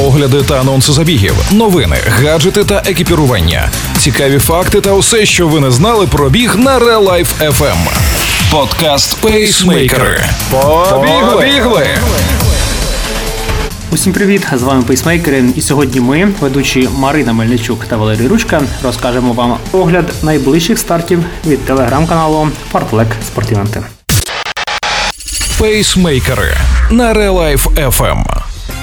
огляди та анонси забігів, новини, гаджети та екіпірування, цікаві факти та усе, що ви не знали про біг на Real Life FM. Подкаст Пейсмейкери. Побігли! Усім привіт! З вами пейсмейкери. І сьогодні ми, ведучі Марина Мельничук та Валерій Ручка, розкажемо вам огляд найближчих стартів від телеграм-каналу Fartlek Спортиванти. Пейсмейкери на Real Life FM.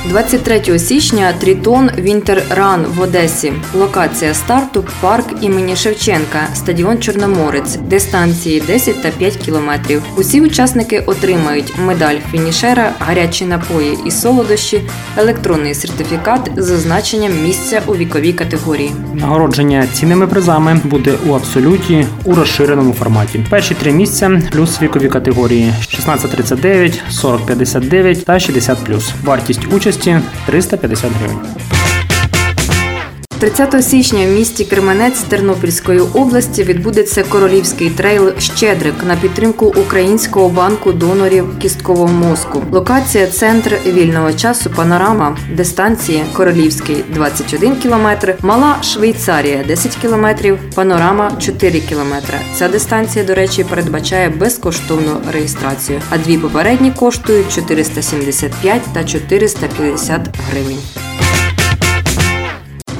23 січня Трітон Вінтер Ран в Одесі. Локація старту парк імені Шевченка, стадіон Чорноморець, дистанції 10 та 5 кілометрів. Усі учасники отримають медаль фінішера, гарячі напої і солодощі, електронний сертифікат з зазначенням місця у віковій категорії. Нагородження цінними призами буде у абсолюті у розширеному форматі. Перші три місця плюс вікові категорії 16-39, 40-59 та 60+. Вартість участі 350 гривень. 30 січня в місті Кременець Тернопільської області відбудеться королівський трейл Щедрик на підтримку Українського банку донорів кісткового мозку. Локація центр вільного часу Панорама, дистанції Королівський 21 км, Мала Швейцарія 10 км, Панорама 4 км. Ця дистанція, до речі, передбачає безкоштовну реєстрацію. А дві попередні коштують 475 та 450 гривень.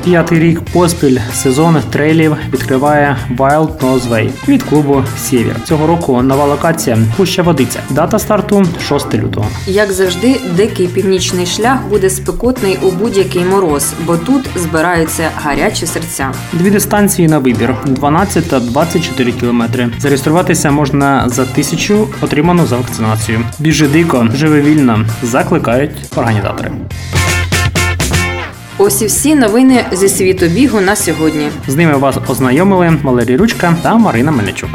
П'ятий рік поспіль сезон трейлів відкриває Wild Nose Way від клубу Сєвєр. Цього року нова локація Пуща Водиця. Дата старту 6 лютого. Як завжди, дикий північний шлях буде спекотний у будь-який мороз, бо тут збираються гарячі серця. Дві дистанції на вибір 12 та 24 кілометри. Зареєструватися можна за тисячу, отриману за вакцинацію. Біжи дико, живи вільно. Закликають організатори. Ось і всі новини зі світу бігу на сьогодні. З ними вас ознайомили Валерій Ручка та Марина Мельничук.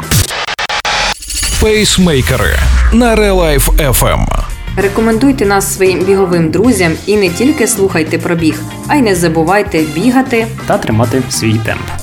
Пейсмейкери на Real Life FM. Рекомендуйте нас своїм біговим друзям і не тільки слухайте про біг, а й не забувайте бігати. Та тримати свій темп.